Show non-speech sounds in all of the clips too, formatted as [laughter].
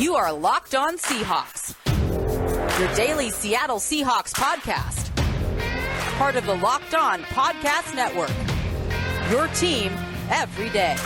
You are Locked On Seahawks, your daily Seattle Seahawks podcast. Part of the Locked On Podcast Network. Your team every day.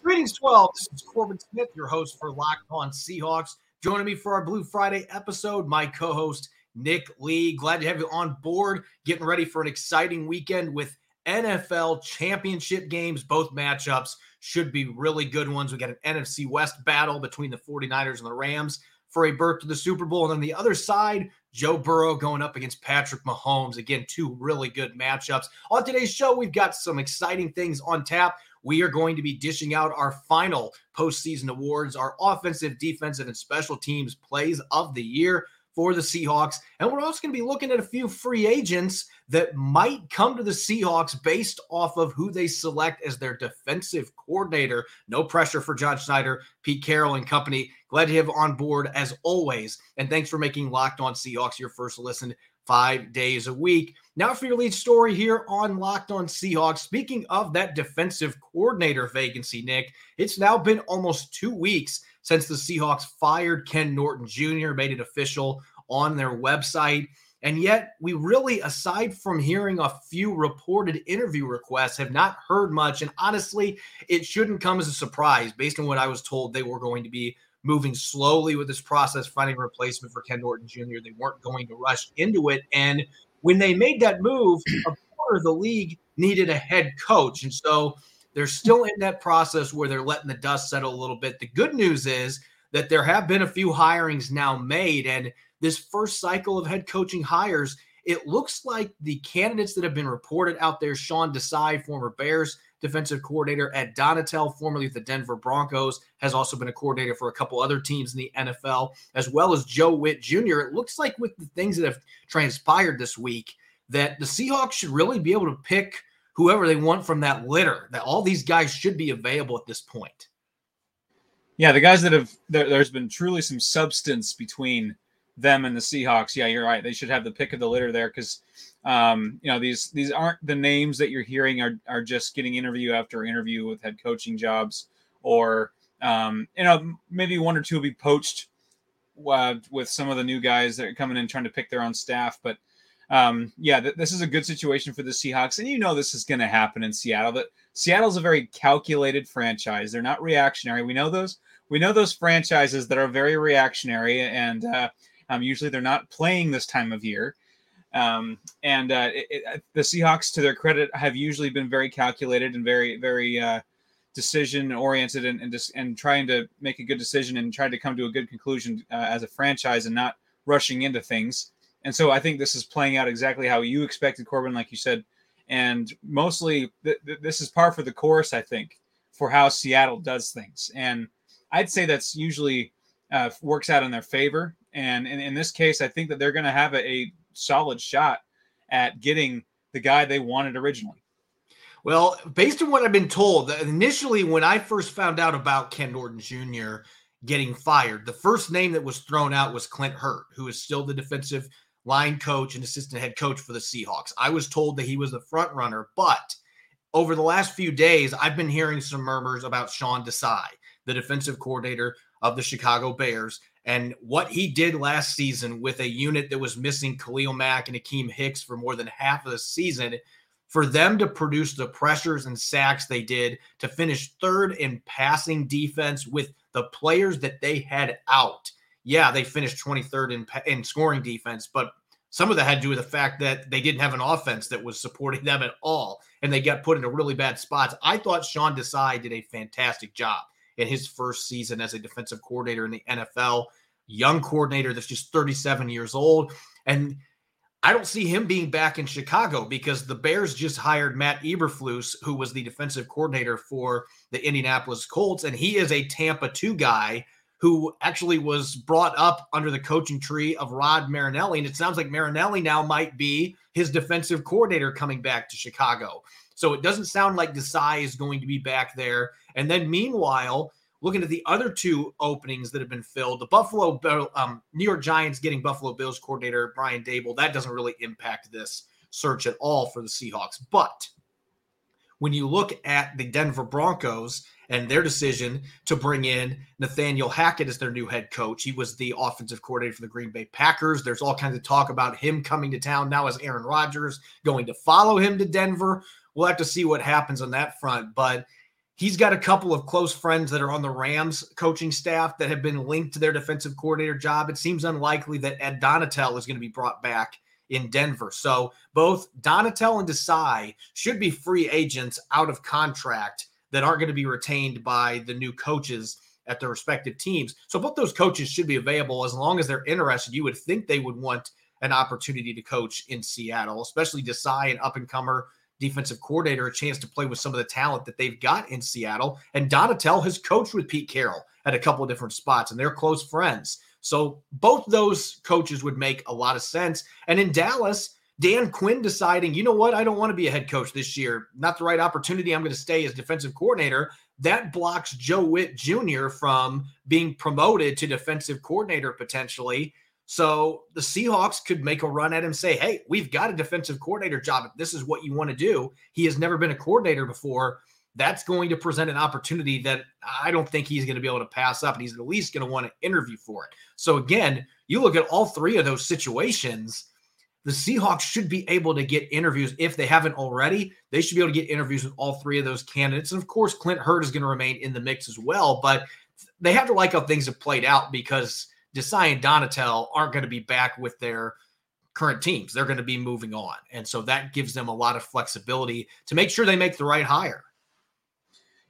Greetings, 12. This is Corbin Smith, your host for Locked On Seahawks. Joining me for our Blue Friday episode, my co host, Nick Lee. Glad to have you on board, getting ready for an exciting weekend with NFL championship games. Both matchups should be really good ones. We got an NFC West battle between the 49ers and the Rams for a berth to the Super Bowl. And on the other side, Joe Burrow going up against Patrick Mahomes. Again, two really good matchups. On today's show, we've got some exciting things on tap. We are going to be dishing out our final postseason awards, our offensive, defensive, and special teams plays of the year for the Seahawks. And we're also going to be looking at a few free agents that might come to the Seahawks based off of who they select as their defensive coordinator. No pressure for John Schneider, Pete Carroll, and company. Glad to have on board as always. And thanks for making Locked On Seahawks your first listen five days a week. Now, for your lead story here on Locked On Seahawks. Speaking of that defensive coordinator vacancy, Nick, it's now been almost two weeks since the Seahawks fired Ken Norton Jr., made it official on their website. And yet, we really, aside from hearing a few reported interview requests, have not heard much. And honestly, it shouldn't come as a surprise based on what I was told they were going to be moving slowly with this process, finding a replacement for Ken Norton Jr. They weren't going to rush into it. And when they made that move, a quarter of the league needed a head coach. And so they're still in that process where they're letting the dust settle a little bit. The good news is that there have been a few hirings now made, and this first cycle of head coaching hires, it looks like the candidates that have been reported out there Sean Desai, former Bears defensive coordinator Ed Donatell, formerly the Denver Broncos, has also been a coordinator for a couple other teams in the NFL, as well as Joe Whitt Jr. It looks like with the things that have transpired this week, that the Seahawks should really be able to pick whoever they want from that litter. That all these guys should be available at this point. Yeah, the guys that have there, has been truly some substance between them and the Seahawks. Yeah, you're right. They should have the pick of the litter there because um, you know these these aren't the names that you're hearing are are just getting interview after interview with head coaching jobs or um, you know maybe one or two will be poached uh, with some of the new guys that are coming in trying to pick their own staff, but um, yeah, th- this is a good situation for the Seahawks, and you know this is going to happen in Seattle. That Seattle's a very calculated franchise. They're not reactionary. We know those. We know those franchises that are very reactionary, and uh, um, usually they're not playing this time of year. Um, and uh, it, it, the Seahawks, to their credit, have usually been very calculated and very, very uh, decision oriented, and and, just, and trying to make a good decision and trying to come to a good conclusion uh, as a franchise, and not rushing into things. And so I think this is playing out exactly how you expected, Corbin, like you said. And mostly th- th- this is par for the course, I think, for how Seattle does things. And I'd say that's usually uh, works out in their favor. And in, in this case, I think that they're going to have a, a solid shot at getting the guy they wanted originally. Well, based on what I've been told, initially when I first found out about Ken Norton Jr. getting fired, the first name that was thrown out was Clint Hurtt, who is still the defensive line coach and assistant head coach for the Seahawks. I was told that he was the front runner, but over the last few days, I've been hearing some murmurs about Sean Desai, the defensive coordinator of the Chicago Bears, and what he did last season with a unit that was missing Khalil Mack and Akiem Hicks for more than half of the season. For them to produce the pressures and sacks they did to finish third in passing defense with the players that they had out yeah, they finished 23rd in, in scoring defense, but some of that had to do with the fact that they didn't have an offense that was supporting [laughs] them at all, and they got put into really bad spots. I thought Sean Desai did a fantastic job in his first season as a defensive coordinator in the NFL. Young coordinator that's just 37 years old. And I don't see him being back in Chicago because the Bears just hired Matt Eberflus, who was the defensive coordinator for the Indianapolis Colts, and he is a Tampa 2 guy who actually was brought up under the coaching tree of Rod Marinelli. And it sounds like Marinelli now might be his defensive coordinator coming back to Chicago. So it doesn't sound like Desai is going to be back there. And then meanwhile, looking at the other two openings that have been filled, the Buffalo, um, New York Giants getting Buffalo Bills coordinator Brian Daboll. that doesn't really impact this search at all for the Seahawks. But when you look at the Denver Broncos and their decision to bring in Nathaniel Hackett as their new head coach, he was the offensive coordinator for the Green Bay Packers. There's all kinds of talk about him coming to town now as Aaron Rodgers going to follow him to Denver. We'll have to see what happens on that front. But He's got a couple of close friends that are on the Rams coaching staff that have been linked to their defensive coordinator job. It seems unlikely that Ed Donatell is going to be brought back in Denver. So both Donatell and Desai should be free agents out of contract that aren't going to be retained by the new coaches at their respective teams. So both those coaches should be available as long as they're interested. You would think they would want an opportunity to coach in Seattle, especially Desai, an up and comer defensive coordinator a chance to play with some of the talent that they've got in Seattle. And Donatell has coached with Pete Carroll at a couple of different spots, and they're close friends. So both those coaches would make a lot of sense. And in Dallas, Dan Quinn deciding, you know what, I don't want to be a head coach this year. Not the right opportunity. I'm going to stay as defensive coordinator. That blocks Joe Whitt Jr. from being promoted to defensive coordinator potentially. So the Seahawks could make a run at him, say, hey, we've got a defensive coordinator job. If this is what you want to do, he has never been a coordinator before. That's going to present an opportunity that I don't think he's going to be able to pass up. And he's at least going to want to interview for it. So again, you look at all three of those situations. The Seahawks should be able to get interviews if they haven't already. They should be able to get interviews with all three of those candidates. And of course, Clint Hurtt is going to remain in the mix as well. But they have to like how things have played out because – Desai and Donatell aren't going to be back with their current teams. They're going to be moving on. And so that gives them a lot of flexibility to make sure they make the right hire.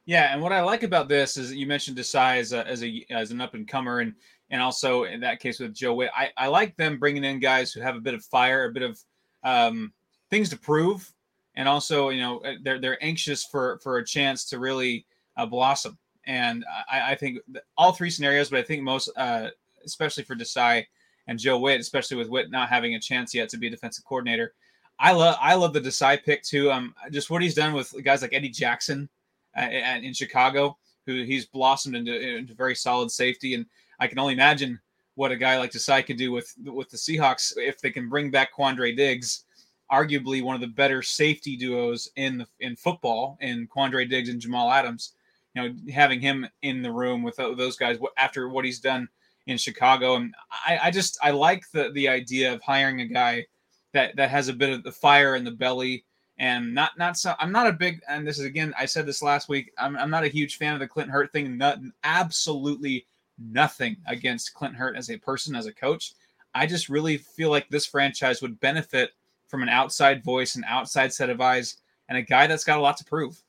Yeah, and what I like about this is you mentioned Desai as a, as a as an up and comer, and and also in that case with Joe Whitt, I, I like them bringing in guys who have a bit of fire, a bit of um, things to prove, and also you know they're they're anxious for for a chance to really uh, blossom. And I, I think all three scenarios, but I think most uh, especially for Desai and Joe Whitt, especially with Whitt not having a chance yet to be a defensive coordinator. I love I love the Desai pick too. Um, just what he's done with guys like Eddie Jackson uh, in Chicago, who he's blossomed into, into very solid safety, and I can only imagine what a guy like Desai could do with with the Seahawks if they can bring back Quandre Diggs, arguably one of the better safety duos in the, in football, in Quandre Diggs and Jamal Adams. You know, having him in the room with those guys after what he's done in Chicago. And I, I just I like the the idea of hiring a guy that that has a bit of the fire in the belly and not not so I'm not a big and this is again I said this last week I'm, I'm not a huge fan of the Clint Hurtt thing nothing absolutely nothing against Clint Hurtt as a person as a coach I just really feel like this franchise would benefit from an outside voice an outside set of eyes and a guy that's got a lot to prove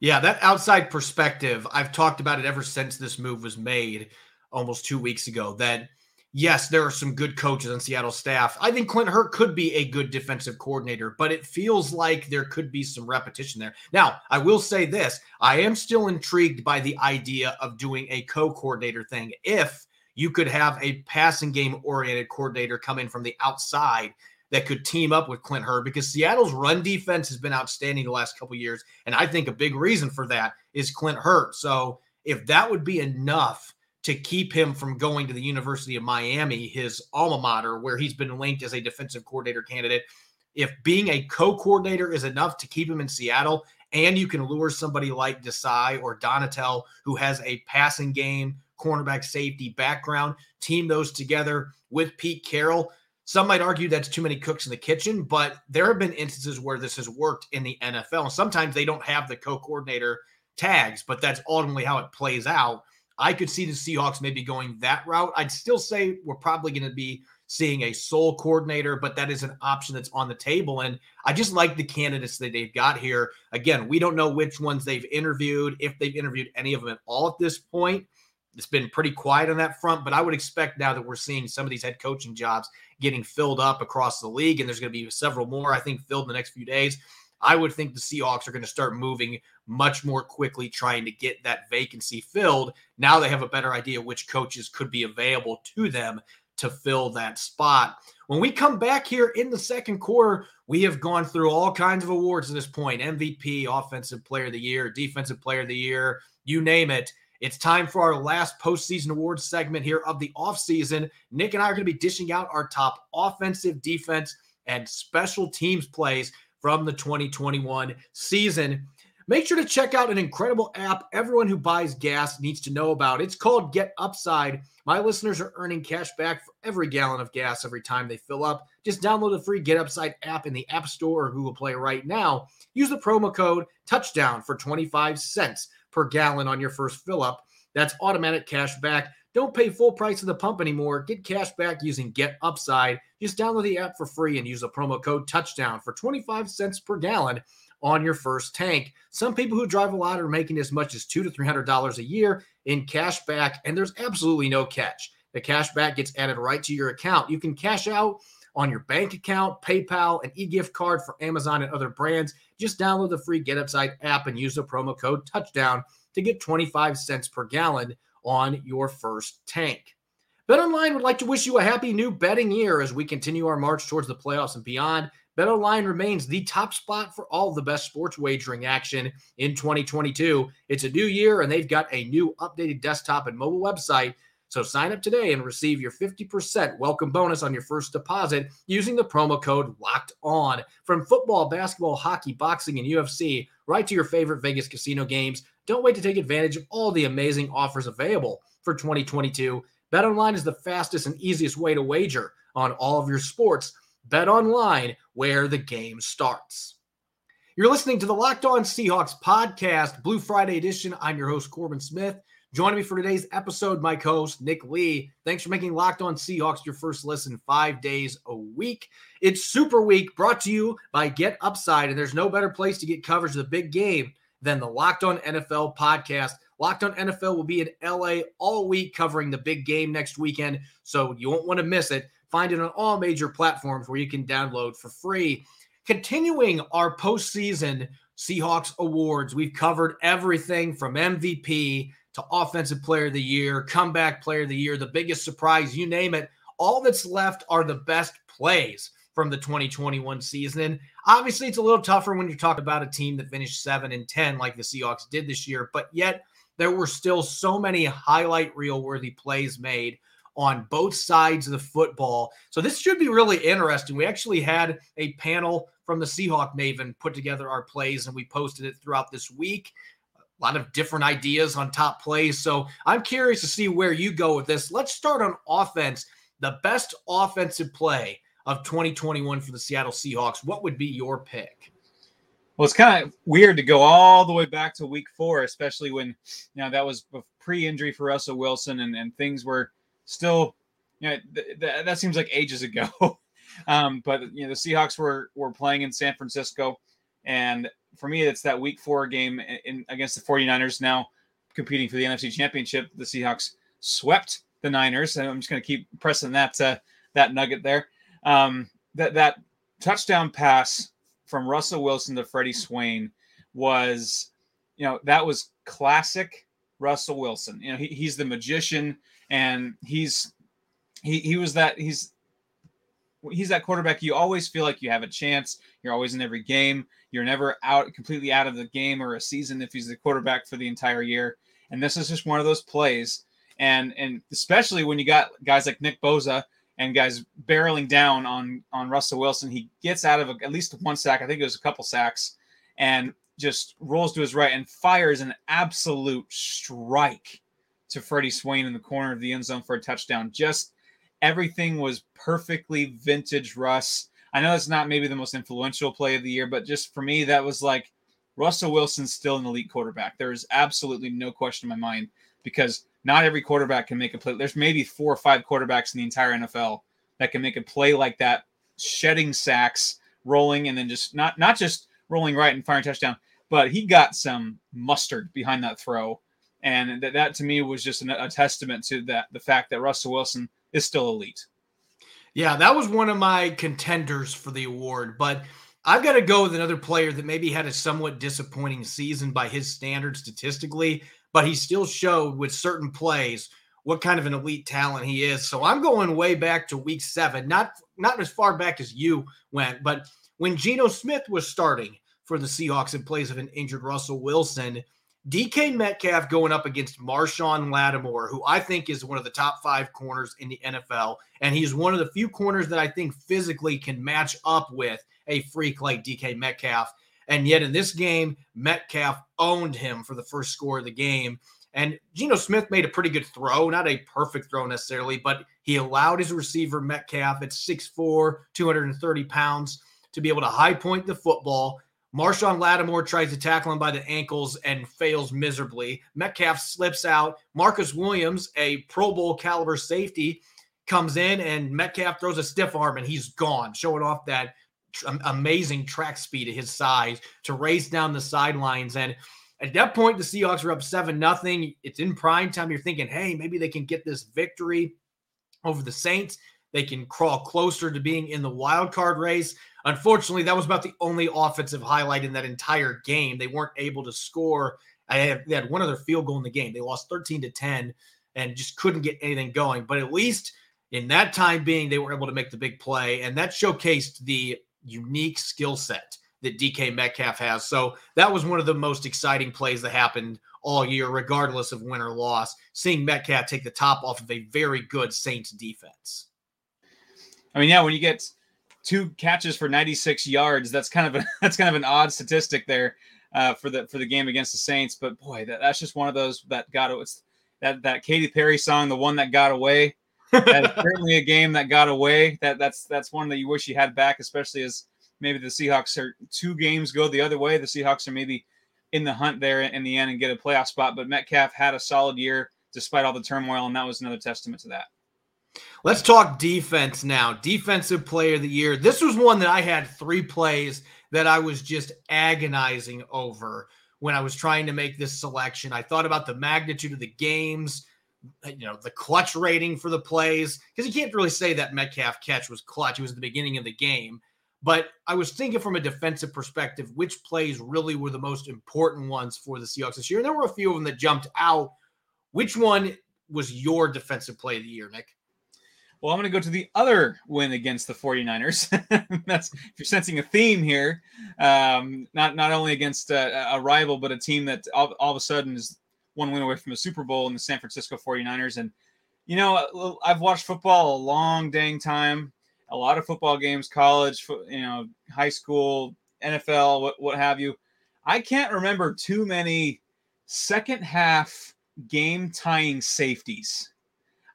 yeah that outside perspective I've talked about it ever since this move was made almost two weeks ago that yes, there are some good coaches on Seattle staff. I think Clint Hurtt could be a good defensive coordinator, but it feels like there could be some repetition there. Now, I will say this I am still intrigued by the idea of doing a co coordinator thing if you could have a passing game oriented coordinator come in from the outside that could team up with Clint Hurtt because Seattle's run defense has been outstanding the last couple years. And I think a big reason for that is Clint Hurtt. So if that would be enough to keep him from going to the University of Miami, his alma mater, where he's been linked as a defensive coordinator candidate. If being a co coordinator is enough to keep him in Seattle, and you can lure somebody like Desai or Donatell, who has a passing game, cornerback safety background, team those together with Pete Carroll. Some might argue that's too many cooks in the kitchen, but there have been instances where this has worked in the NFL. And sometimes they don't have the co coordinator tags, but that's ultimately how it plays out. I could see the Seahawks maybe going that route. I'd still say we're probably going to be seeing a sole coordinator, but that is an option that's on the table. And I just like the candidates that they've got here. Again, we don't know which ones they've interviewed, if they've interviewed any of them at all at this point. it's been pretty quiet on that front, but I would expect now that we're seeing some of these head coaching jobs getting filled up across the league, and there's going to be several more, I think, filled in the next few days. I would think the Seahawks are going to start moving much more quickly, trying to get that vacancy filled. Now they have a better idea which coaches could be available to them to fill that spot. When we come back here in the second quarter, we have gone through all kinds of awards at this point MVP, Offensive Player of the Year, Defensive Player of the Year, you name it. It's time for our last postseason awards segment here of the offseason. Nick and I are going to be dishing out our top offensive, defense, and special teams plays from the 2021 season. Make sure to check out an incredible app everyone who buys gas needs to know about. It's called Get Upside. My listeners are earning cash back for every gallon of gas every time they fill up. Just download the free Get Upside app in the App Store or Google Play right now. Use the promo code touchdown for 25 cents per gallon on your first fill up. That's automatic cash back. Don't pay full price of the pump anymore. Get cash back using Get Upside. Just download the app for free and use the promo code touchdown for 25 cents per gallon on your first tank. Some people who drive a lot are making as much as two to three hundred dollars a year in cash back, and there's absolutely no catch. The cash back gets added right to your account. You can cash out on your bank account, PayPal, an e-gift card for Amazon and other brands. Just download the free Get Upside app and use the promo code touchdown to get 25 cents per gallon on your first tank. BetOnline would like to wish you a happy new betting year as we continue our march towards the playoffs and beyond. BetOnline remains the top spot for all the best sports wagering action in 2022. It's a new year and they've got a new updated desktop and mobile website. So sign up today and receive your 50% welcome bonus on your first deposit using the promo code locked on. From football, basketball, hockey, boxing, and UFC, right to your favorite Vegas casino games. Don't wait to take advantage of all the amazing offers available for 2022. Bet online is the fastest and easiest way to wager on all of your sports. Bet online where the game starts. You're listening to the Locked On Seahawks podcast, Blue Friday edition. I'm your host, Corbin Smith. Joining me for today's episode, my co-host Nick Lee. Thanks for making Locked On Seahawks your first listen five days a week. It's Super Week, brought to you by Get Upside, and there's no better place to get coverage of the big game than the Locked On NFL podcast. Locked On NFL will be in LA all week covering the big game next weekend, so you won't want to miss it. Find it on all major platforms where you can download for free. Continuing our postseason Seahawks awards, we've covered everything from MVP to Offensive Player of the Year, Comeback Player of the Year, the biggest surprise, you name it. All that's left are the best plays from the 2021 season. And obviously, it's a little tougher when you're talking about a team that finished 7 and 10 like the Seahawks did this year, but yet there were still so many highlight reel worthy plays made on both sides of the football. So this should be really interesting. We actually had a panel from the Seahawk Maven put together our plays and we posted it throughout this week. A lot of different ideas on top plays. So I'm curious to see where you go with this. Let's start on offense. The best offensive play of 2021 for the Seattle Seahawks, what would be your pick? Well, it's kind of weird to go all the way back to week four, especially when you know that was pre injury for Russell Wilson and, and things were still, you know, th- th- that seems like ages ago. [laughs] um, but, you know, the Seahawks were, were playing in San Francisco. And for me, it's that week four game in, in against the 49ers now competing for the NFC Championship. The Seahawks swept the Niners. And I'm just going to keep pressing that, uh, that nugget there. Um, that that touchdown pass from Russell Wilson to Freddie Swain was, you know, that was classic Russell Wilson. You know, he, he's the magician, and he's he he was that he's he's that quarterback you always feel like you have a chance. You're always in every game. You're never out completely out of the game or a season if he's the quarterback for the entire year. And this is just one of those plays. And and especially when you got guys like Nick Bosa and guys barreling down on on Russell Wilson. He gets out of a, at least one sack. I think it was a couple sacks, and just rolls to his right and fires an absolute strike to Freddie Swain in the corner of the end zone for a touchdown. Just everything was perfectly vintage Russ. I know it's not maybe the most influential play of the year, but just for me, that was like Russell Wilson's still an elite quarterback. There is absolutely no question in my mind because not every quarterback can make a play. There's maybe four or five quarterbacks in the entire NFL that can make a play like that, shedding sacks, rolling, and then just not not just rolling right and firing touchdown, but he got some mustard behind that throw And that, that to me was just an, a testament to that the fact that Russell Wilson is still elite. Yeah, that was one of my contenders for the award, but I've got to go with another player that maybe had a somewhat disappointing season by his standards statistically, but he still showed with certain plays what kind of an elite talent he is. So I'm going way back to week seven, not not as far back as you went, but when Geno Smith was starting for the Seahawks in place of an injured Russell Wilson, DK Metcalf going up against Marshon Lattimore, who I think is one of the top five corners in the NFL. And he's one of the few corners that I think physically can match up with a freak like DK Metcalf. And yet in this game, Metcalf owned him for the first score of the game. And Geno Smith made a pretty good throw, not a perfect throw necessarily, but he allowed his receiver Metcalf at 6'4, 230 pounds to be able to high point the football Marshon Lattimore tries to tackle him by the ankles and fails miserably. Metcalf slips out. Marcus Williams, a Pro Bowl caliber safety, comes in and Metcalf throws a stiff arm and he's gone, showing off that amazing track speed at his size to race down the sidelines. And at that point, the Seahawks are up 7 nothing. It's in prime time. You're thinking, hey, maybe they can get this victory over the Saints. They can crawl closer to being in the wild card race. Unfortunately, that was about the only offensive highlight in that entire game. They weren't able to score. They had one other field goal in the game. They lost 13 to 10 and just couldn't get anything going. But at least in that time being, they were able to make the big play. And that showcased the unique skill set that DK Metcalf has. So that was one of the most exciting plays that happened all year, regardless of win or loss. Seeing Metcalf take the top off of a very good Saints defense. I mean, yeah, when you get two catches for 96 yards. That's kind of a [laughs] that's kind of an odd statistic there uh, for the for the game against the Saints. But boy, that, that's just one of those that got it's that that Katy Perry song, the one that got away. That's certainly a game that got away. That that's that's one that you wish you had back, especially as maybe the Seahawks are two games go the other way. The Seahawks are maybe in the hunt there in the end and get a playoff spot. But Metcalf had a solid year despite all the turmoil, and that was another testament to that. Let's talk defense now. Defensive player of the year. This was one that I had three plays that I was just agonizing over when I was trying to make this selection. I thought about the magnitude of the games, you know, the clutch rating for the plays, because you can't really say that Metcalf catch was clutch. It was the beginning of the game. But I was thinking from a defensive perspective, which plays really were the most important ones for the Seahawks this year. And there were a few of them that jumped out. Which one was your defensive play of the year, Nick? Well, I'm going to go to the other win against the 49ers. [laughs] That's if you're sensing a theme here, um, not not only against a, a, rival, but a team that all, all of a sudden is one win away from a Super Bowl in the San Francisco 49ers. And you know, I've watched football a long dang time, a lot of football games, college, you know, high school, NFL, what what have you. I can't remember too many second half game tying safeties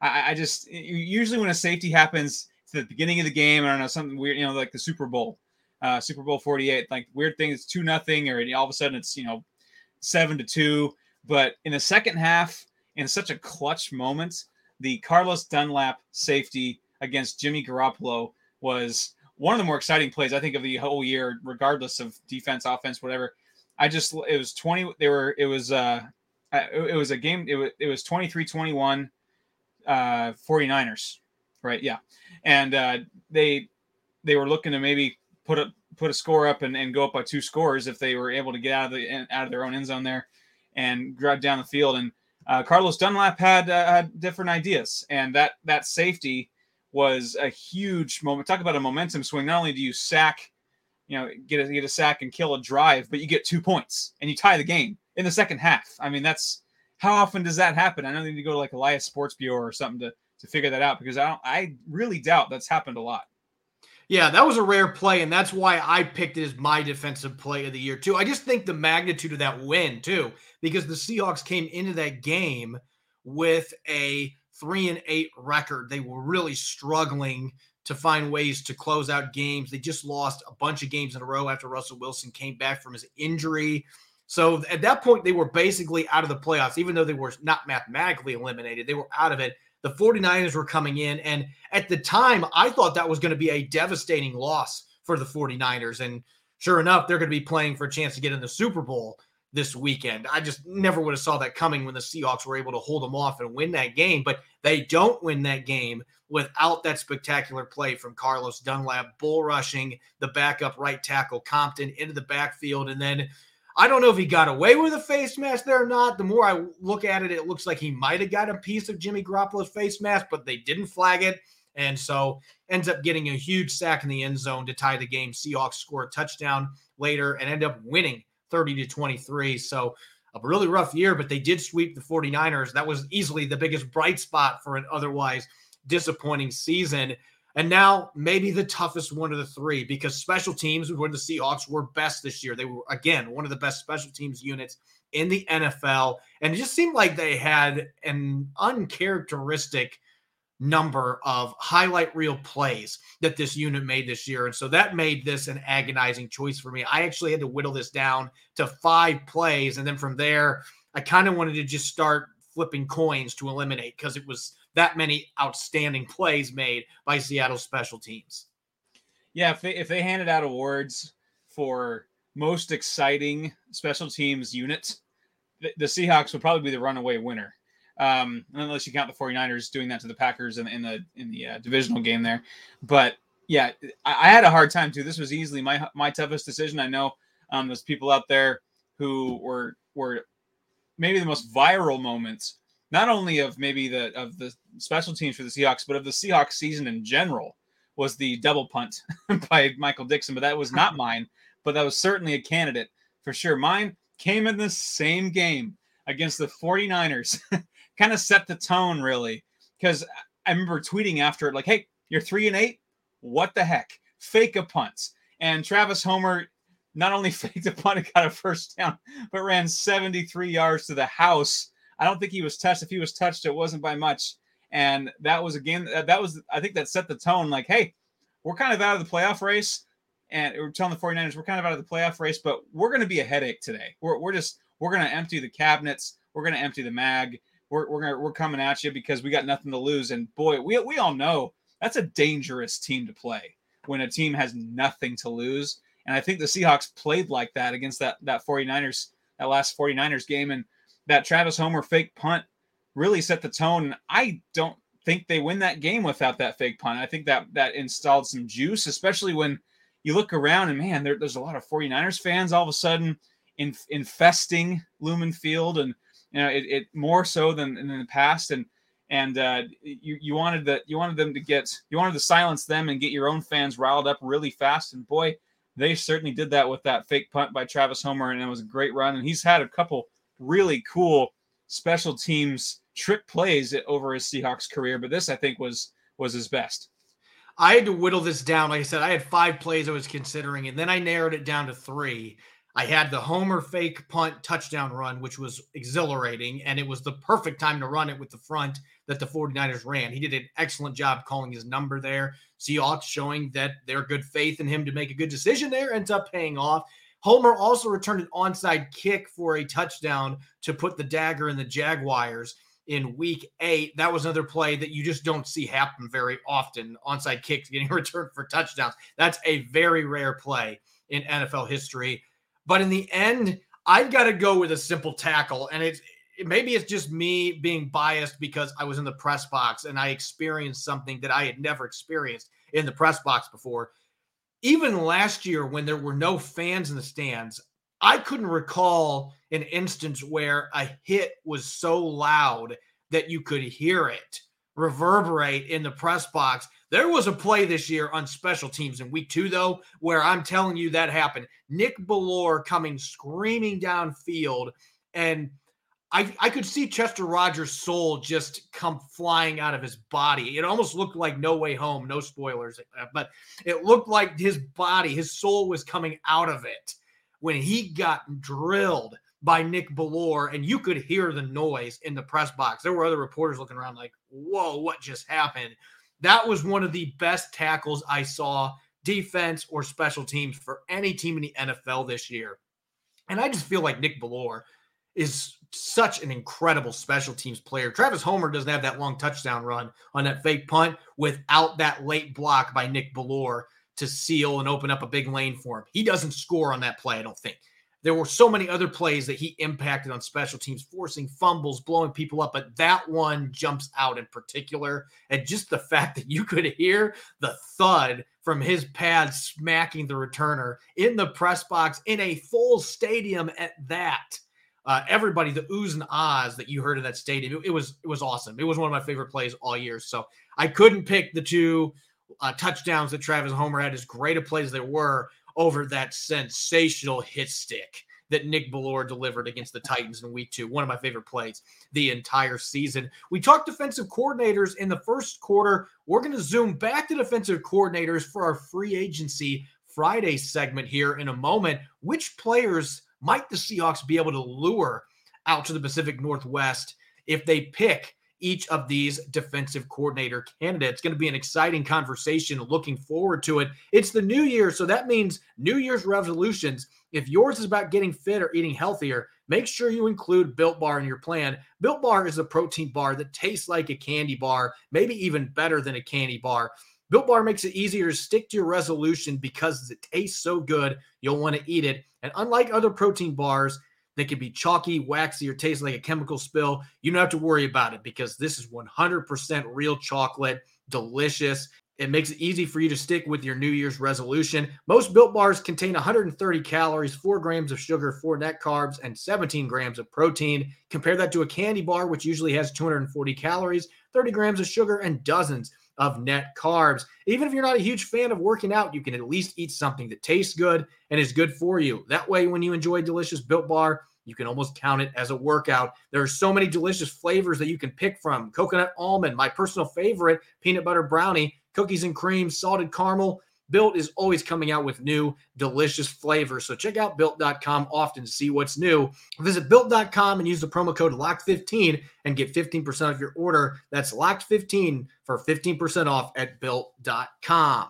I, I just usually when a safety happens to the beginning of the game, I don't know something weird, you know, like the Super Bowl, uh, Super Bowl 48, like weird thing, it's two nothing, or all of a sudden it's you know seven to two. But in the second half, in such a clutch moment, the Carlos Dunlap safety against Jimmy Garoppolo was one of the more exciting plays I think of the whole year, regardless of defense, offense, whatever. I just it was 20 they were it was uh it was a game it was it was 23 21 uh, 49ers, right? Yeah, and uh, they they were looking to maybe put a put a score up and, and go up by two scores if they were able to get out of the out of their own end zone there and drive down the field. And uh, Carlos Dunlap had uh, had different ideas, and that that safety was a huge moment. Talk about a momentum swing. Not only do you sack, you know, get a get a sack and kill a drive, but you get two points and you tie the game in the second half. I mean, that's how often does that happen? I know they need to go to like Elias Sports Bureau or something to to figure that out because I don't, I really doubt that's happened a lot. Yeah, that was a rare play, and that's why I picked it as my defensive play of the year too. I just think the magnitude of that win too, because the Seahawks came into that game with a three and eight record. They were really struggling to find ways to close out games. They just lost a bunch of games in a row after Russell Wilson came back from his injury. So at that point, they were basically out of the playoffs, even though they were not mathematically eliminated. They were out of it. The 49ers were coming in. And at the time, I thought that was going to be a devastating loss for the 49ers. And sure enough, they're going to be playing for a chance to get in the Super Bowl. this weekend. I just never would have saw that coming when the Seahawks were able to hold them off and win that game, but they don't win that game without that spectacular play from Carlos Dunlap bull rushing the backup right tackle Compton into the backfield and then I don't know if he got away with a face mask there or not. The more I look at it, it looks like he might have got a piece of Jimmy Garoppolo's face mask, but they didn't flag it. And so ends up getting a huge sack in the end zone to tie the game. Seahawks score a touchdown later and end up winning 30 to 23. So a really rough year, but they did sweep the 49ers. That was easily the biggest bright spot for an otherwise disappointing season. And now maybe the toughest one of the three because special teams, where the Seahawks were best this year. They were, again, one of the best special teams units in the NFL. And it just seemed like they had an uncharacteristic number of highlight reel plays that this unit made this year. And so that made this an agonizing choice for me. I actually had to whittle this down to five plays. And then from there, I kind of wanted to just start flipping coins to eliminate because it was that many outstanding plays made by Seattle special teams. Yeah, if they, if they handed out awards for most exciting special teams unit, the, the Seahawks would probably be the runaway winner um, unless you count the 49ers doing that to the Packers in, in the in the uh, divisional game there. But yeah, I, I, had a hard time too. This was easily my my toughest decision. I know um, there's people out there who were were maybe the most viral moments, not only of maybe the of the special teams for the Seahawks, but of the Seahawks season in general, was the double punt [laughs] by Michael Dickson, But that was not [laughs] mine. But that was certainly a candidate for sure. Mine came in the same game against the 49ers [laughs] kind of set the tone really because I remember tweeting after it like, "Hey, you're three and eight. What the heck? Fake a punt." And Travis Homer not only faked a punt and got a first down, but ran 73 yards to the house. I don't think he was touched. If he was touched, it wasn't by much. And that was again, that was I think that set the tone. Like, hey, we're kind of out of the playoff race, and we're telling the 49ers we're kind of out of the playoff race, but we're going to be a headache today. We're we're just we're going to empty the cabinets. We're going to empty the mag we're we're, gonna, we're coming at you because we got nothing to lose. And boy, we we all know that's a dangerous team to play when a team has nothing to lose. And I think the Seahawks played like that against that that 49ers that last 49ers game and that Travis Homer fake punt really set the tone. I don't think they win that game without that fake punt. I think that that installed some juice, especially when you look around and man, there, there's a lot of 49ers fans all of a sudden in, infesting Lumen Field and you know, it, it more so than, than in the past. And and uh, you you wanted that you wanted them to get you wanted to silence them and get your own fans riled up really fast. And boy, they certainly did that with that fake punt by Travis Homer, and it was a great run. And he's had a couple really cool special teams trick plays over his Seahawks career, but this I think was was his best. I had to whittle this down. Like I said, I had five plays I was considering, and then I narrowed it down to three. I had the Homer fake punt touchdown run, which was exhilarating, and it was the perfect time to run it with the front that the 49ers ran. He did an excellent job calling his number there. Seahawks showing that their good faith in him to make a good decision there ends up paying off. Homer also returned an onside kick for a touchdown to put the dagger in the Jaguars in week eight. That was another play that you just don't see happen very often. Onside kicks getting [laughs] returned for touchdowns. That's a very rare play in NFL history. But in the end, I've got to go with a simple tackle. And it's maybe it's just me being biased because I was in the press box and I experienced something that I had never experienced in the press box before. Even last year, when there were no fans in the stands, I couldn't recall an instance where a hit was so loud that you could hear it reverberate in the press box. There was a play this year on special teams in week two, though, where I'm telling you that happened. Nick Bellore coming screaming downfield, and I, I could see Chester Rogers' soul just come flying out of his body. It almost looked like No Way Home, no spoilers, uh, but it looked like his body, his soul was coming out of it when he got drilled by Nick Bellore, and you could hear the noise in the press box. There were other reporters looking around like, whoa, what just happened? That was one of the best tackles I saw, defense or special teams, for any team in the NFL this year. And I just feel like Nick Bellore is such an incredible special teams player. Travis Homer doesn't have that long touchdown run on that fake punt without that late block by Nick Bellore to seal and open up a big lane for him. He doesn't score on that play, I don't think. there were so many other plays that he impacted on special teams, forcing fumbles, blowing people up, but that one jumps out in particular. And just the fact that you could hear the thud from his pad smacking the returner in the press box in a full stadium at that. Uh, everybody, the oohs and ahs that you heard in that stadium, it, it, was it was awesome. It was one of my favorite plays all year. So I couldn't pick the two uh, touchdowns that Travis Homer had, as great a plays as they were over that sensational hit stick that Nick Bellore delivered against the Titans in week two. One of my favorite plays the entire season. We talked defensive coordinators in the first quarter. We're going to zoom back to defensive coordinators for our free agency Friday segment here in a moment. Which players might the Seahawks be able to lure out to the Pacific Northwest if they pick each of these defensive coordinator candidates. It's going to be an exciting conversation. Looking forward to it. It's the new year, so that means New Year's resolutions. If yours is about getting fit or eating healthier, make sure you include Built Bar in your plan. Built Bar is a protein bar that tastes like a candy bar, maybe even better than a candy bar. Built Bar makes it easier to stick to your resolution because it tastes so good, you'll want to eat it. And unlike other protein bars, that can be chalky, waxy, or taste like a chemical spill, you don't have to worry about it because this is 100% real chocolate, delicious. It makes it easy for you to stick with your New Year's resolution. Most built bars contain 130 calories, 4 grams of sugar, 4 net carbs, and 17 grams of protein. Compare that to a candy bar, which usually has 240 calories, 30 grams of sugar, and dozens of net carbs. Even if you're not a huge fan of working out, you can at least eat something that tastes good and is good for you. That way, when you enjoy delicious built bar, you can almost count it as a workout. There are so many delicious flavors that you can pick from coconut almond, my personal favorite, peanut butter brownie, cookies and cream, salted caramel. Built is always coming out with new, delicious flavors. So check out built.com often to see what's new. Visit built.com and use the promo code LOCK15 and get 15% off your order. That's LOCKED15 for 15% off at built.com.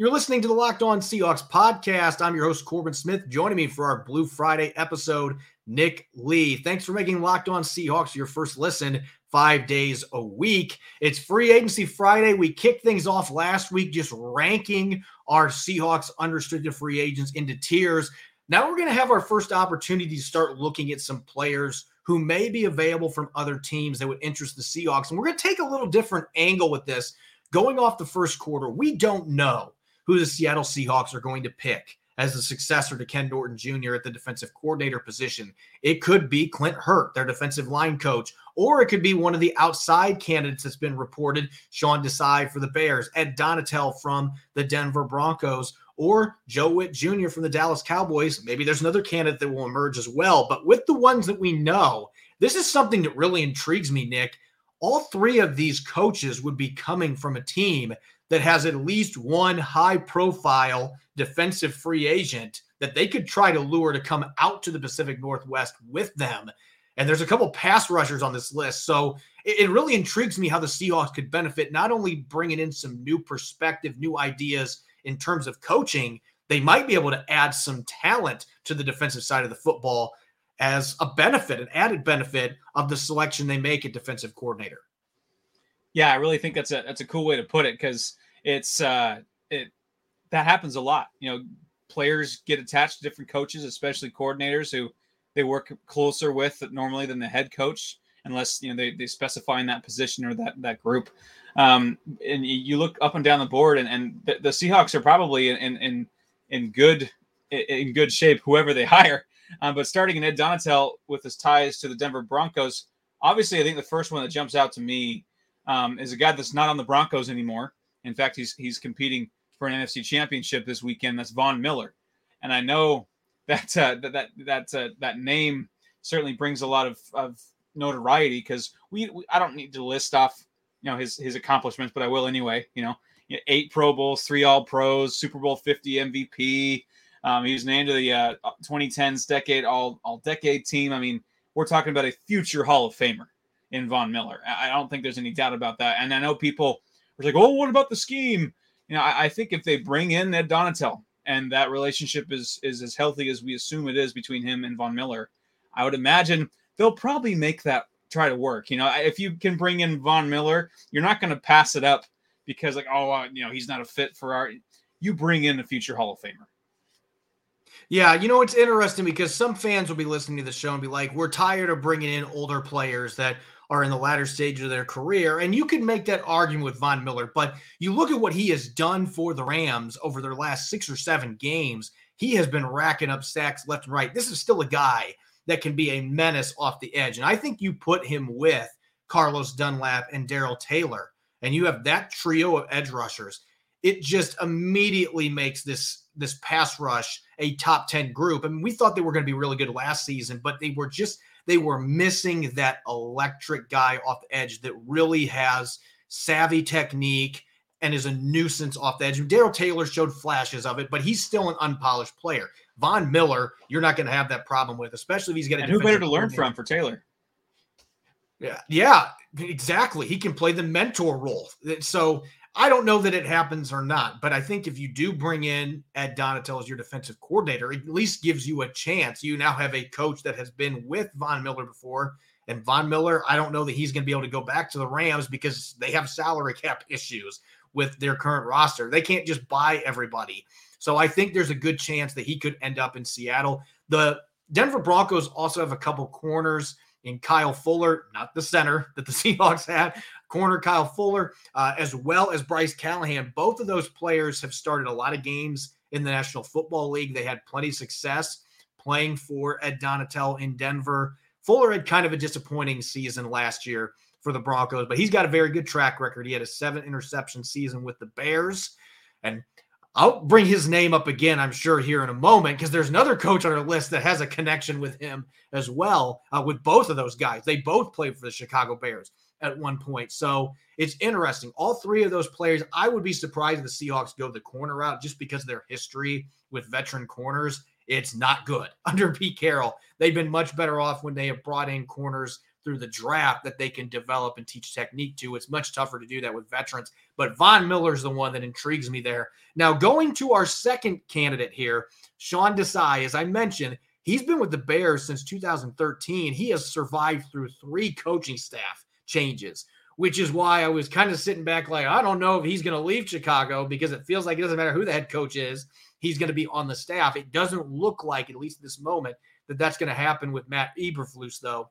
You're listening to the Locked On Seahawks podcast. I'm your host, Corbin Smith. Joining me for our Blue Friday episode, Nick Lee. Thanks for making Locked On Seahawks your first listen five days a week. It's free agency Friday. We kicked things off last week just ranking our Seahawks unrestricted free agents into tiers. Now we're going to have our first opportunity to start looking at some players who may be available from other teams that would interest the Seahawks. And we're going to take a little different angle with this. Going off the first quarter, we don't know who the Seattle Seahawks are going to pick as the successor to Ken Norton Jr. at the defensive coordinator position. It could be Clint Hurtt, their defensive line coach, or it could be one of the outside candidates that's been reported, Sean Desai for the Bears, Ed Donatell from the Denver Broncos, or Joe Whitt Jr. from the Dallas Cowboys. Maybe there's another candidate that will emerge as well. But with the ones that we know, this is something that really intrigues me, Nick. All three of these coaches would be coming from a team that has at least one high profile defensive free agent that they could try to lure to come out to the Pacific Northwest with them. And there's a couple pass rushers on this list. So it, it, really intrigues me how the Seahawks could benefit, not only bringing in some new perspective, new ideas in terms of coaching, they might be able to add some talent to the defensive side of the football as a benefit, an added benefit of the selection they make at defensive coordinator. Yeah, I really think that's a that's a cool way to put it because it's uh it that happens a lot. You know, players get attached to different coaches, especially coordinators who they work closer with normally than the head coach, unless you know they, they specify in that position or that that group. Um, and you look up and down the board, and, and the, the Seahawks are probably in in in good in good shape, whoever they [laughs] hire. Um, but starting in Ed Donatell with his ties to the Denver Broncos, obviously, I think the first one that jumps out to me um, is a guy that's not on the Broncos anymore. In fact, he's he's competing for an NFC Championship this weekend. That's Von Miller, and I know that uh, that that that, uh, that name certainly brings a lot of, of notoriety because we, we, I don't need to list off you know his his accomplishments, but I will anyway. You know, eight Pro Bowls, three All Pros, Super Bowl fifty MVP. Um, he was named to the uh, 2010s decade all all decade team. I mean, we're talking about a future Hall of Famer in Von Miller. I don't think there's any doubt about that. And I know people were like, "Oh, what about the scheme?" You know, I, I think if they bring in Ed Donatell and that relationship is is as healthy as we assume it is between him and Von Miller, I would imagine they'll probably make that try to work. You know, if you can bring in Von Miller, you're not going to pass it up because like, oh, uh, you know, he's not a fit for our. You bring in a future Hall of Famer. Yeah, you know it's interesting because some fans will be listening to the show and be like, "We're tired of bringing in older players that are in the latter stage of their career," and you can make that argument with Von Miller. But you look at what he has done for the Rams over their last six or seven games. He has been racking up sacks left and right. This is still a guy that can be a menace off the edge, and I think you put him with Carlos Dunlap and Darrell Taylor, and you have that trio of edge rushers. It just immediately makes this this pass rush a top 10 group. I mean, we thought they were going to be really good last season, but they were just they were missing that electric guy off the edge that really has savvy technique and is a nuisance off the edge. Darrell Taylor showed flashes of it, but he's still an unpolished player. Von Miller, you're not going to have that problem with, especially if he's getting. And who better to learn from for Taylor? Yeah, yeah, exactly. He can play the mentor role. So I don't know that it happens or not, but I think if you do bring in Ed Donatell as your defensive coordinator, it at least gives you a chance. You now have a coach that has been with Von Miller before. And Von Miller, I don't know that he's going to be able to go back to the Rams because they have salary cap issues with their current roster. They can't just buy everybody. So I think there's a good chance that he could end up in Seattle. The Denver Broncos also have a couple corners in Kyle Fuller, not the center that the [laughs] Seahawks had, corner Kyle Fuller, uh, as well as Bryce Callahan. Both of those players have started a lot of games in the National Football League. They had plenty of success playing for Ed Donatell in Denver. Fuller had kind of a disappointing season last year for the Broncos, but he's got a very good track record. He had a seven interception season with the Bears. And I'll bring his name up again, I'm sure, here in a moment, because there's another coach on our list that has a connection with him as well, uh, with both of those guys. They both played for the Chicago Bears at one point. So it's interesting. All three of those players, I would be surprised if the Seahawks go the corner route just because of their history with veteran corners. It's not good [laughs] under Pete Carroll. They've been much better off when they have brought in corners through the draft that they can develop and teach technique to. It's much tougher to do that with veterans. But Von Miller is the one that intrigues me there. Now, going to our second candidate here, Sean Desai, as I mentioned, he's been with the Bears since 2013. He has survived through three coaching staff changes, which is why I was kind of sitting back like, I don't know if he's going to leave Chicago because it feels like it doesn't matter who the head coach is, he's going to be on the staff. It doesn't look like, at least at this moment, that that's going to happen with Matt Eberflus, though,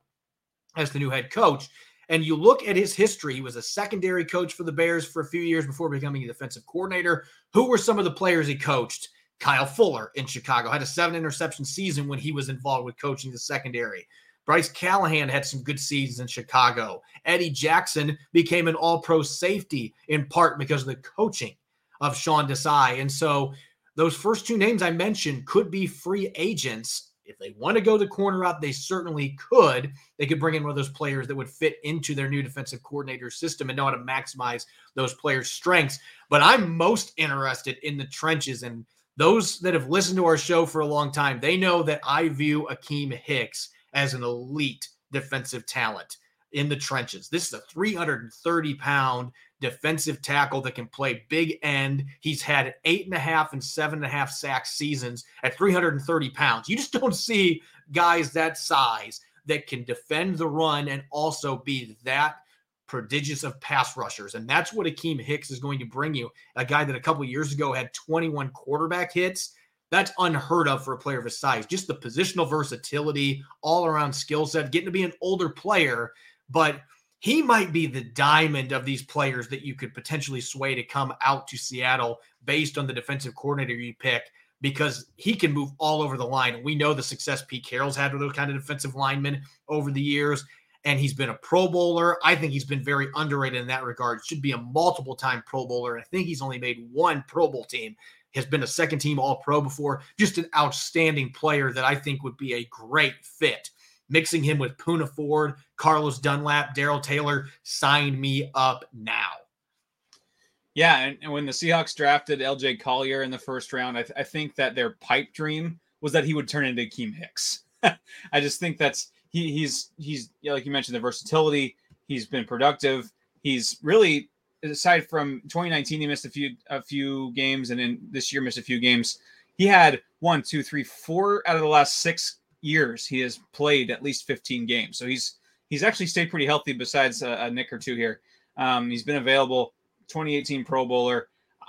as the new head coach. And you look at his history, he was a secondary coach for the Bears for a few years before becoming a defensive coordinator. Who were some of the players he coached? Kyle Fuller in Chicago had a seven interception season when he was involved with coaching the secondary. Bryce Callahan had some good seasons in Chicago. Eddie Jackson became an all pro safety in part because of the coaching of Sean Desai. And so those first two names I mentioned could be free agents. If they want to go the corner route, they certainly could. They could bring in one of those players that would fit into their new defensive coordinator system and know how to maximize those players' strengths. But I'm most interested in the trenches. And those that have listened to our show for a long time, they know that I view Akiem Hicks as an elite defensive talent in the trenches. This is a 330 pound defensive tackle that can play big end. He's had eight and a half and seven and a half sack seasons at 330 pounds. You just don't see guys that size that can defend the run and also be that prodigious of pass rushers. And that's what Akiem Hicks is going to bring you. A guy that a couple years ago had 21 quarterback hits that's unheard of for a player of his size. Just the positional versatility, all around skill set, getting to be an older player, but he might be the diamond of these players that you could potentially sway to come out to Seattle based on the defensive coordinator you pick because he can move all over the line. We know the success Pete Carroll's had with those kind of defensive linemen over the years. And he's been a Pro Bowler. I think he's been very underrated in that regard. Should be a multiple time Pro Bowler. I think he's only made one Pro Bowl team has been a second team All Pro before. Just an outstanding player that I think would be a great fit. Mixing him with Poona Ford, Carlos Dunlap, Darrell Taylor, sign me up now. Yeah, and, and, when the Seahawks drafted LJ Collier in the first round, I, th- I, think that their pipe dream was that he would turn into Keem Hicks. [laughs] I just think that's he, he's he's like you mentioned the versatility. He's been productive. He's really aside from 2019, he missed a few a few games, and then this year missed a few games. He had one, two, three, four out of the last six years he has played at least 15 games. So he's he's actually stayed pretty healthy. Besides a, a nick or two here, um, he's been available. 2018 Pro Bowler.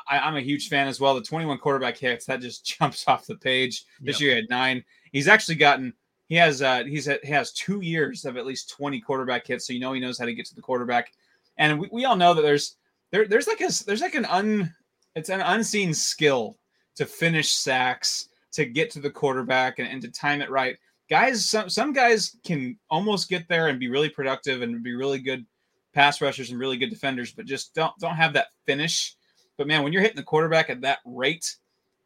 I, am a huge fan as well. The 21 quarterback hits that just [laughs] jumps off the page. This yep. year he had nine. He's actually gotten he has uh he's he has two years of at least 20 quarterback hits, so you know he knows how to get to the quarterback. And we, we all know that there's there there's like a there's like an un it's an unseen skill to finish sacks, to get to the quarterback and, and to time it right. Guys, some some guys can almost get there and be really productive and be really good pass rushers and really good defenders, but just don't don't have that finish. But man, when you're hitting the quarterback at that rate,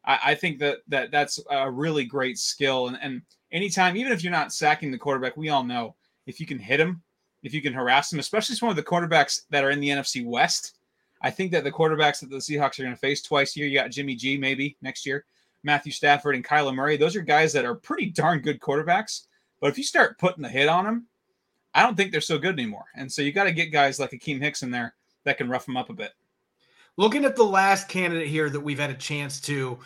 I, I think that that that's a really great skill. And, and anytime, even if you're not sacking the quarterback, we all know if you can hit him, if you can harass him, especially some of the quarterbacks that are in the NFC West. I think that the quarterbacks that the Seahawks are going to face twice a year, you got Jimmy G maybe next year, Matthew Stafford and Kyler Murray. Those are guys that are pretty darn good quarterbacks. But if you start putting the hit on them, I don't think they're so good anymore. And so you got to get guys like Akiem Hicks in there that can rough them up a bit. Looking at the last candidate here that we've had a chance to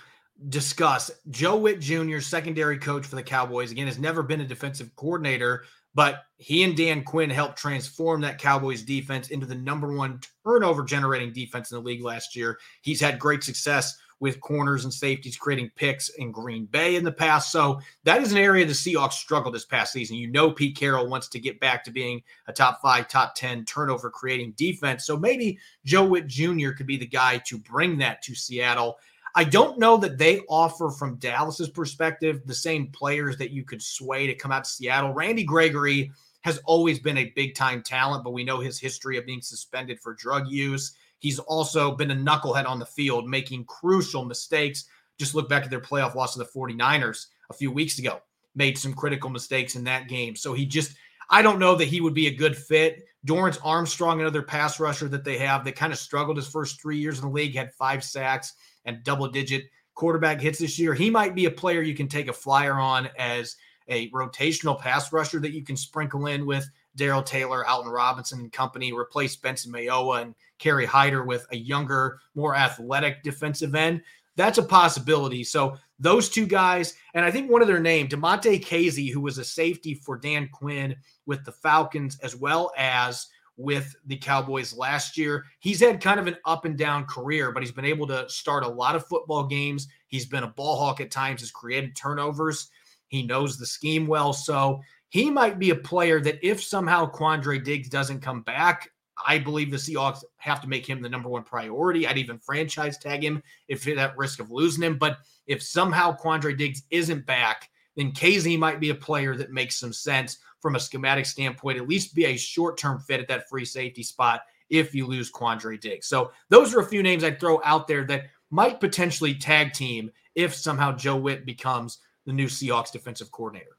discuss, Joe Whitt Jr., secondary coach for the Cowboys, again, has never been a defensive coordinator, but he and Dan Quinn helped transform that Cowboys defense into the number one turnover generating defense in the league last year. He's had great success with corners and safeties creating picks in Green Bay in the past. So that is an area the Seahawks struggled this past season. You know, Pete Carroll wants to get back to being a top five, top 10 turnover creating defense. So maybe Joe Whitt Jr. could be the guy to bring that to Seattle. I don't know that they offer, from Dallas's perspective, the same players that you could sway to come out to Seattle. Randy Gregory has always been a big time talent, but we know his history of being suspended for drug use. He's also been a knucklehead on the field, making crucial mistakes. Just look back at their playoff loss to the 49ers a few weeks ago, made some critical mistakes in that game. So he just, I don't know that he would be a good fit. Dorance Armstrong, another pass rusher that they have, they kind of struggled his first three years in the league, had five sacks and double digit quarterback hits this year. He might be a player you can take a flyer on as a rotational pass rusher that you can sprinkle in with Darrell Taylor, Alton Robinson, and company, replace Benson Mayowa and Kerry Hyder with a younger, more athletic defensive end. That's a possibility. So those two guys, and I think one of their name, Damontae Kazee, who was a safety for Dan Quinn with the Falcons, as well as with the Cowboys last year. He's had kind of an up and down career, but he's been able to start a lot of football games. He's been a ball hawk at times, has created turnovers. He knows the scheme well. So he might be a player that if somehow Quandre Diggs doesn't come back, I believe the Seahawks have to make him the number one priority. I'd even franchise tag him if at risk of losing him. But if somehow Quandre Diggs isn't back, then Kazee might be a player that makes some sense from a schematic standpoint, at least be a short term fit at that free safety spot if you lose Quandre Diggs. So those are a few names I'd throw out there that might potentially tag team if somehow Joe Whitt becomes the new Seahawks defensive coordinator.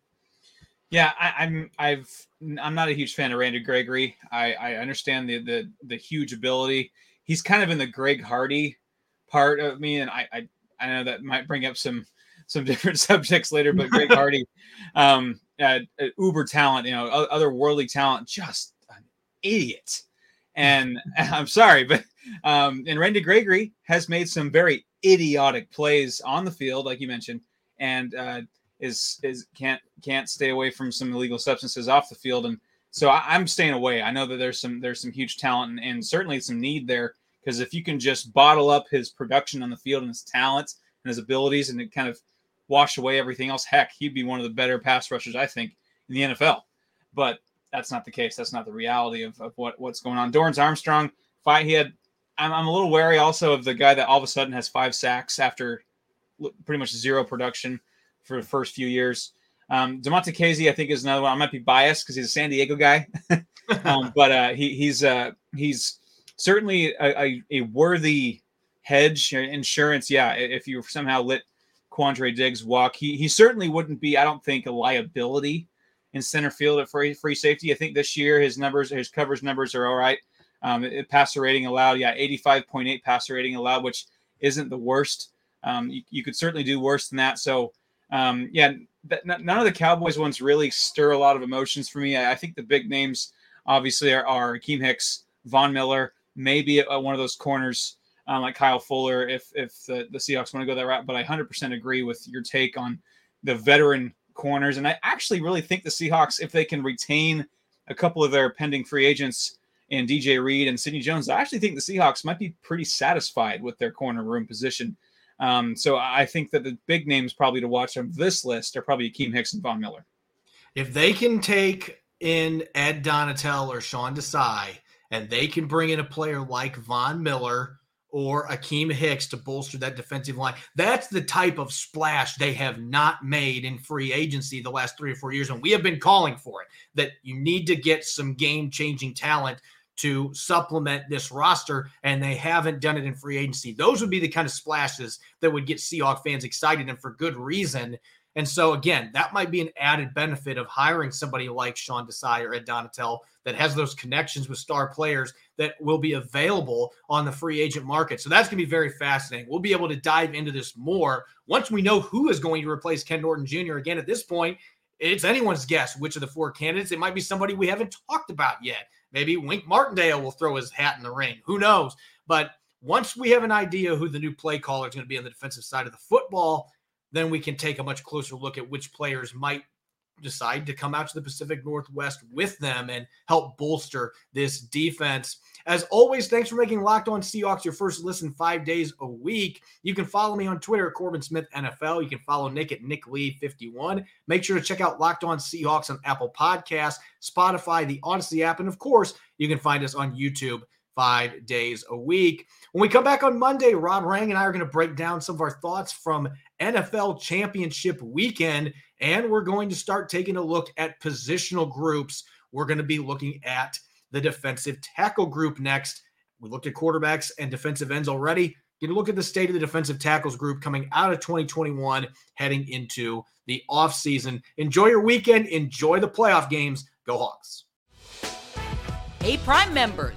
Yeah, I, am I've I'm not a huge fan of Randy Gregory. I, I understand the the the huge ability. He's kind of in the Greg Hardy part of me, and I I, I know that might bring up some some [laughs] different subjects later, but Greg [laughs] Hardy, um, uh, uber talent, you know, other worldly talent, just an idiot. [laughs] And I'm sorry, but um, and Randy Gregory has made some very idiotic plays on the field, like you mentioned, and uh, is is can't can't stay away from some illegal substances off the field, and so I, am staying away. I know that there's some there's some huge talent and, and certainly some need there because if you can just bottle up his production on the field and his talents and his abilities and it kind of wash away everything else, heck, he'd be one of the better pass rushers I think in the NFL. But that's not the case. That's not the reality of, of what what's going on. Dorance Armstrong, fight he had. I'm, I'm a little wary also of the guy that all of a sudden has five sacks after pretty much zero production for the first few years. Um, Damontae Kazee, I think, is another one. I might be biased because he's a San Diego guy, [laughs] um, [laughs] but uh, he, he's uh, he's certainly a, a, a, worthy hedge insurance. Yeah, if you somehow let Quandre Diggs walk, he he certainly wouldn't be. I don't think a liability in center field at free free safety. I think this year his numbers, his coverage numbers are all right. Um, it, passer rating allowed, yeah, 85.8 passer rating allowed, which isn't the worst. Um, you, you could certainly do worse than that. So um, yeah, none of the Cowboys ones really stir a lot of emotions for me. I, I think the big names obviously are, are Akiem Hicks, Von Miller, maybe a, one of those corners um, like Kyle Fuller if if the, the Seahawks want to go that route. But I 100% agree with your take on the veteran corners, and I actually really think the Seahawks, if they can retain a couple of their pending free agents and DJ Reed and Sidney Jones, I actually think the Seahawks might be pretty satisfied with their corner room position. Um, so I think that the big names probably to watch on this list are probably Akiem Hicks and Von Miller. If they can take in Ed Donatell or Sean Desai, and they can bring in a player like Von Miller or Akiem Hicks to bolster that defensive line. That's the type of splash they have not made in free agency the last three or four years. And we have been calling for it that you need to get some game changing talent to supplement this roster, and they haven't done it in free agency. Those would be the kind of splashes that would get Seahawk fans excited and for good reason. And so, again, that might be an added benefit of hiring somebody like Sean Desai or Ed Donatell that has those connections with star players that will be available on the free agent market. So that's going to be very fascinating. We'll be able to dive into this more once we know who is going to replace Ken Norton Jr. Again, at this point, it's anyone's guess which of the four candidates. It might be somebody we haven't talked about yet. Maybe Wink Martindale will throw his hat in the ring. Who knows? But once we have an idea who the new play caller is going to be on the defensive side of the football, then we can take a much closer look at which players might decide to come out to the Pacific Northwest with them and help bolster this defense. As always, thanks for making Locked On Seahawks your first listen five days a week. You can follow me on Twitter at Corbin Smith NFL. You can follow Nick at Nick Lee 51. Make sure to check out Locked On Seahawks on Apple Podcasts, Spotify, the Odyssey app, and of course, you can find us on YouTube five days a week. When we come back on Monday, Rob Rang and I are going to break down some of our thoughts from NFL Championship weekend, and we're going to start taking a look at positional groups. We're going to be looking at the defensive tackle group next. We looked at quarterbacks and defensive ends already. Get a look at the state of the defensive tackles group coming out of 2021, heading into the offseason. Enjoy your weekend. Enjoy the playoff games. Go Hawks. Hey, Prime members